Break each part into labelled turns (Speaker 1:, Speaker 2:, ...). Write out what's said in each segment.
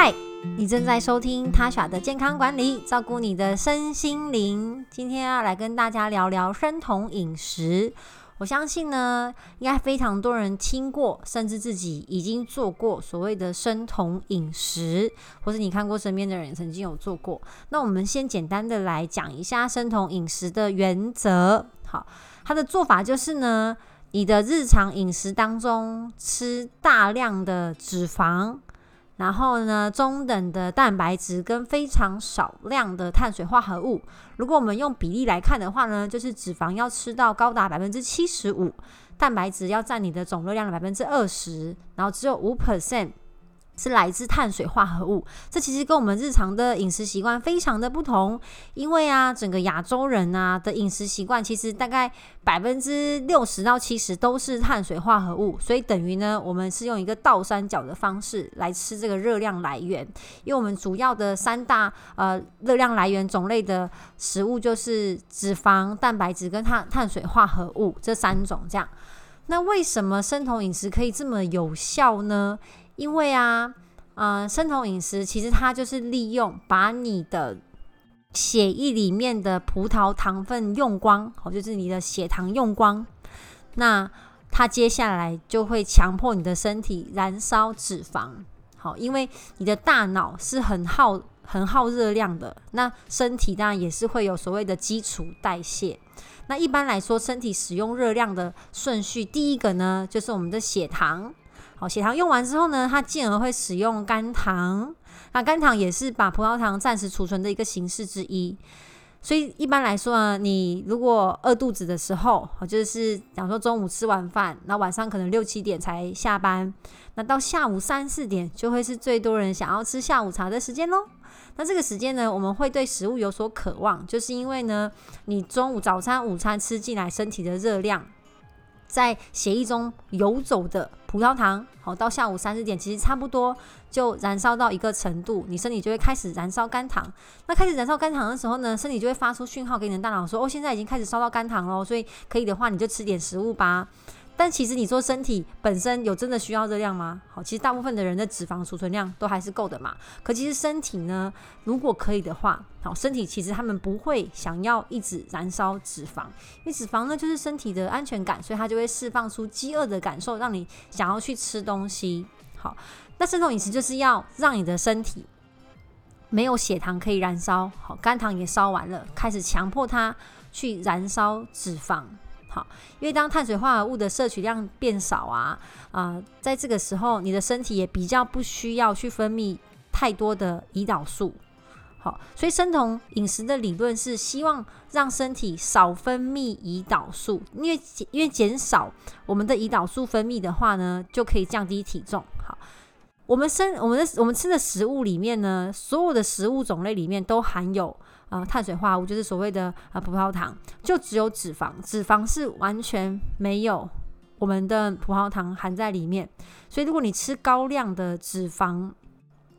Speaker 1: 嗨，你正在收听 Tasha 的健康管理，照顾你的身心灵。今天要来跟大家聊聊生酮饮食。我相信呢，应该非常多人听过，甚至自己已经做过所谓的生酮饮食，或是你看过身边的人曾经有做过。那我们先简单的来讲一下生酮饮食的原则。好，它的做法就是呢，你的日常饮食当中吃大量的脂肪。然后呢，中等的蛋白质跟非常少量的碳水化合物。如果我们用比例来看的话呢，就是脂肪要吃到高达百分之七十五，蛋白质要占你的总热量的百分之二十，然后只有五 percent。是来自碳水化合物，这其实跟我们日常的饮食习惯非常的不同。因为啊，整个亚洲人啊的饮食习惯，其实大概百分之六十到七十都是碳水化合物，所以等于呢，我们是用一个倒三角的方式来吃这个热量来源。因为我们主要的三大呃热量来源种类的食物就是脂肪、蛋白质跟碳碳水化合物这三种。这样，那为什么生酮饮食可以这么有效呢？因为啊，呃，生酮饮食其实它就是利用把你的血液里面的葡萄糖分用光，好，就是你的血糖用光，那它接下来就会强迫你的身体燃烧脂肪，好，因为你的大脑是很耗很耗热量的，那身体当然也是会有所谓的基础代谢。那一般来说，身体使用热量的顺序，第一个呢就是我们的血糖。好，血糖用完之后呢，它进而会使用肝糖。那肝糖也是把葡萄糖暂时储存的一个形式之一。所以一般来说呢，你如果饿肚子的时候，就是假如说中午吃完饭，那晚上可能六七点才下班，那到下午三四点就会是最多人想要吃下午茶的时间喽。那这个时间呢，我们会对食物有所渴望，就是因为呢，你中午早餐、午餐吃进来身体的热量。在血液中游走的葡萄糖，好，到下午三四点，其实差不多就燃烧到一个程度，你身体就会开始燃烧肝糖。那开始燃烧肝糖的时候呢，身体就会发出讯号给你的大脑说：“哦，现在已经开始烧到肝糖喽，所以可以的话，你就吃点食物吧。”但其实你说身体本身有真的需要热量吗？好，其实大部分的人的脂肪储存量都还是够的嘛。可其实身体呢，如果可以的话，好，身体其实他们不会想要一直燃烧脂肪，因为脂肪呢就是身体的安全感，所以它就会释放出饥饿的感受，让你想要去吃东西。好，那这种饮食就是要让你的身体没有血糖可以燃烧，好，肝糖也烧完了，开始强迫它去燃烧脂肪。因为当碳水化合物的摄取量变少啊，啊，在这个时候，你的身体也比较不需要去分泌太多的胰岛素。好，所以生酮饮食的理论是希望让身体少分泌胰岛素，因为因为减少我们的胰岛素分泌的话呢，就可以降低体重。好，我们生我们的我们吃的食物里面呢，所有的食物种类里面都含有。啊，碳水化合物就是所谓的啊葡萄糖，就只有脂肪，脂肪是完全没有我们的葡萄糖含在里面。所以如果你吃高量的脂肪、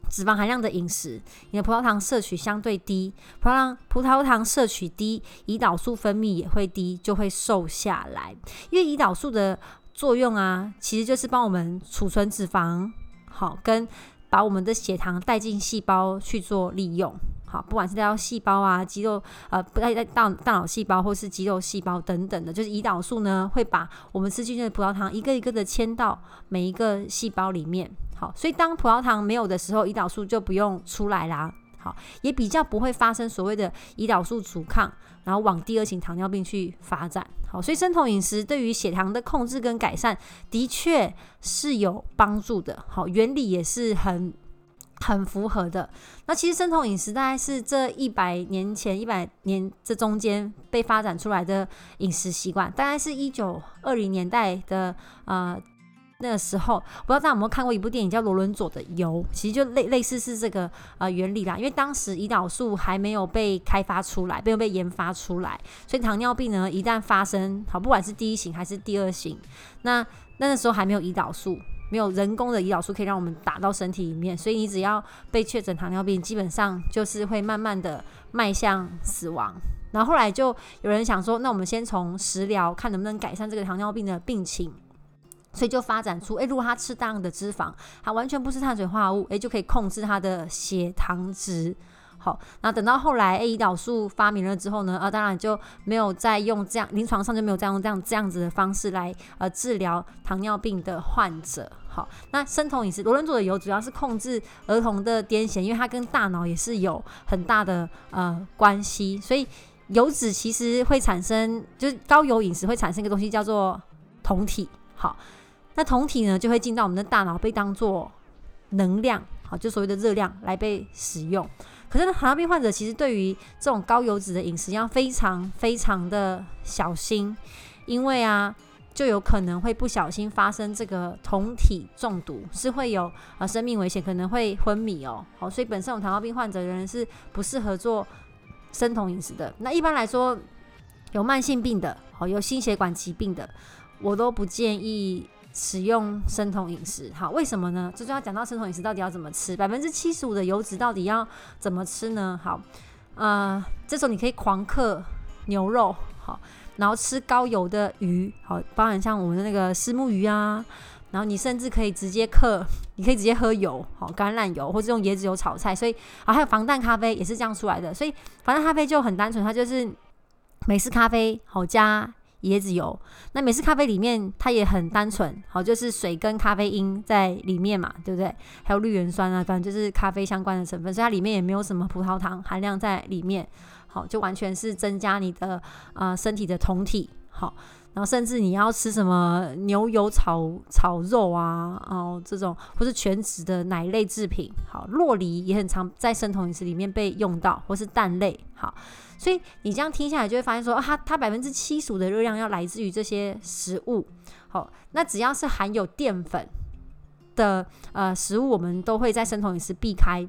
Speaker 1: 脂肪含量的饮食，你的葡萄糖摄取相对低，葡萄糖葡萄糖摄取低，胰岛素分泌也会低，就会瘦下来。因为胰岛素的作用啊，其实就是帮我们储存脂肪，好跟把我们的血糖带进细胞去做利用。好，不管是到细胞啊、肌肉，呃，不带带到大脑细胞或是肌肉细胞等等的，就是胰岛素呢，会把我们吃进去的葡萄糖一个一个的迁到每一个细胞里面。好，所以当葡萄糖没有的时候，胰岛素就不用出来啦。好，也比较不会发生所谓的胰岛素阻抗，然后往第二型糖尿病去发展。好，所以生酮饮食对于血糖的控制跟改善的确是有帮助的。好，原理也是很。很符合的。那其实生酮饮食大概是这一百年前、一百年这中间被发展出来的饮食习惯，大概是一九二零年代的呃那个时候。不知道大家有没有看过一部电影叫《罗伦佐的油》，其实就类类似是这个呃原理啦。因为当时胰岛素还没有被开发出来，没有被研发出来，所以糖尿病呢一旦发生，好不管是第一型还是第二型，那那个时候还没有胰岛素。没有人工的胰岛素可以让我们打到身体里面，所以你只要被确诊糖尿病，基本上就是会慢慢的迈向死亡。然后后来就有人想说，那我们先从食疗看能不能改善这个糖尿病的病情。所以就发展出，诶，如果他吃大量的脂肪，他完全不是碳水化合物，诶，就可以控制他的血糖值。好，那等到后来 A 胰岛素发明了之后呢，啊，当然就没有再用这样，临床上就没有再用这样这样子的方式来呃治疗糖尿病的患者。那生酮饮食，罗伦佐的油主要是控制儿童的癫痫，因为它跟大脑也是有很大的呃关系，所以油脂其实会产生，就是高油饮食会产生一个东西叫做酮体。好，那酮体呢就会进到我们的大脑，被当做能量，好，就所谓的热量来被使用。可是糖尿病患者其实对于这种高油脂的饮食要非常非常的小心，因为啊，就有可能会不小心发生这个酮体中毒，是会有呃生命危险，可能会昏迷哦。好，所以本身有糖尿病患者的人是不适合做生酮饮食的。那一般来说，有慢性病的，好，有心血管疾病的，我都不建议。使用生酮饮食，好，为什么呢？这就要讲到生酮饮食到底要怎么吃，百分之七十五的油脂到底要怎么吃呢？好，呃，这时候你可以狂嗑牛肉，好，然后吃高油的鱼，好，包含像我们的那个丝木鱼啊，然后你甚至可以直接嗑，你可以直接喝油，好，橄榄油或者用椰子油炒菜，所以啊，还有防弹咖啡也是这样出来的，所以防弹咖啡就很单纯，它就是美式咖啡，好加。椰子油，那美式咖啡里面它也很单纯，好，就是水跟咖啡因在里面嘛，对不对？还有绿原酸啊，反正就是咖啡相关的成分，所以它里面也没有什么葡萄糖含量在里面，好，就完全是增加你的啊身体的酮体，好，然后甚至你要吃什么牛油炒炒肉啊，哦这种或是全脂的奶类制品，好，洛梨也很常在生酮饮食里面被用到，或是蛋类，好。所以你这样听下来，就会发现说，啊，它它百分之七十五的热量要来自于这些食物。好，那只要是含有淀粉的呃食物，我们都会在生酮饮食避开。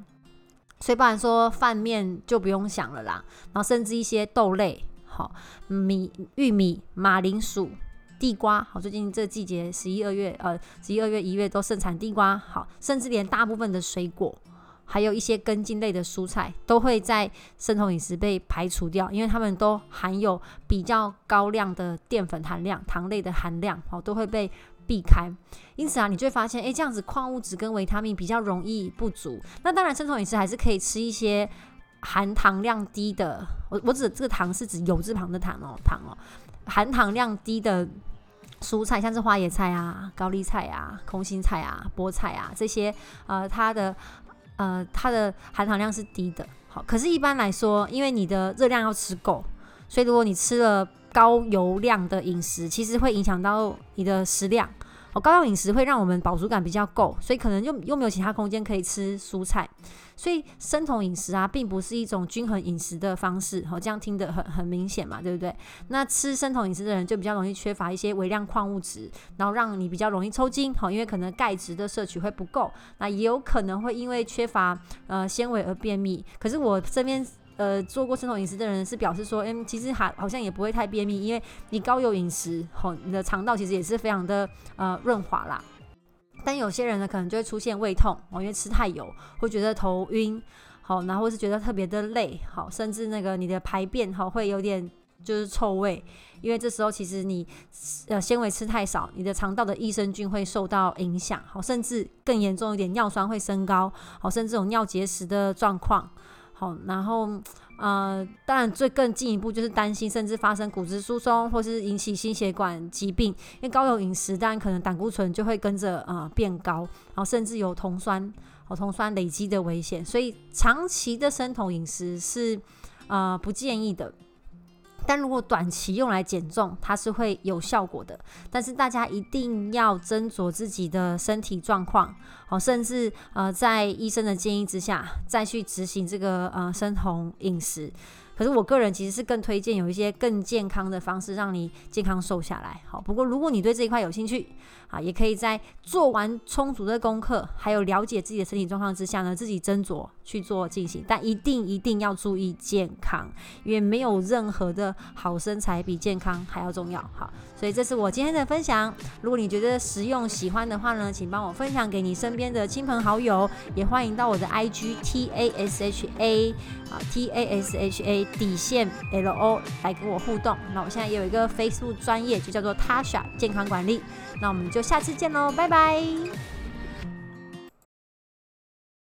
Speaker 1: 所以不然说饭面就不用想了啦。然后甚至一些豆类，好米、玉米、马铃薯、地瓜，好最近这季节十一二月呃十一二月一月都盛产地瓜，好甚至连大部分的水果。还有一些根茎类的蔬菜都会在生酮饮食被排除掉，因为它们都含有比较高量的淀粉含量、糖类的含量，哦，都会被避开。因此啊，你就会发现，诶，这样子矿物质跟维他命比较容易不足。那当然，生酮饮食还是可以吃一些含糖量低的，我我指这个糖是指油字旁的糖哦，糖哦，含糖量低的蔬菜，像是花椰菜啊、高丽菜啊、空心菜啊、菠菜啊这些，呃，它的。呃，它的含糖量是低的，好，可是，一般来说，因为你的热量要吃够，所以如果你吃了高油量的饮食，其实会影响到你的食量。哦，高油饮食会让我们饱足感比较够，所以可能又又没有其他空间可以吃蔬菜。所以生酮饮食啊，并不是一种均衡饮食的方式。好，这样听得很很明显嘛，对不对？那吃生酮饮食的人就比较容易缺乏一些微量矿物质，然后让你比较容易抽筋。好，因为可能钙质的摄取会不够，那也有可能会因为缺乏呃纤维而便秘。可是我这边呃做过生酮饮食的人是表示说，嗯，其实还好像也不会太便秘，因为你高油饮食，好，你的肠道其实也是非常的呃润滑啦。但有些人呢，可能就会出现胃痛哦，因为吃太油，会觉得头晕，好，然后是觉得特别的累，好，甚至那个你的排便哈会有点就是臭味，因为这时候其实你呃纤维吃太少，你的肠道的益生菌会受到影响，好，甚至更严重一点，尿酸会升高，好，甚至有尿结石的状况，好，然后。呃，当然，最更进一步就是担心，甚至发生骨质疏松，或是引起心血管疾病。因为高油饮食，当然可能胆固醇就会跟着呃变高，然后甚至有酮酸哦酮酸累积的危险。所以长期的生酮饮食是呃不建议的。但如果短期用来减重，它是会有效果的。但是大家一定要斟酌自己的身体状况，好，甚至呃在医生的建议之下，再去执行这个呃生酮饮食。可是我个人其实是更推荐有一些更健康的方式，让你健康瘦下来。好，不过如果你对这一块有兴趣，啊，也可以在做完充足的功课，还有了解自己的身体状况之下呢，自己斟酌去做进行。但一定一定要注意健康，因为没有任何的好身材比健康还要重要。好，所以这是我今天的分享。如果你觉得实用喜欢的话呢，请帮我分享给你身边的亲朋好友，也欢迎到我的 IG T A S H A 啊 T A S H A。底线 L O 来跟我互动。那我现在也有一个 Facebook 专业，就叫做 Tasha 健康管理。那我们就下次见喽，拜拜。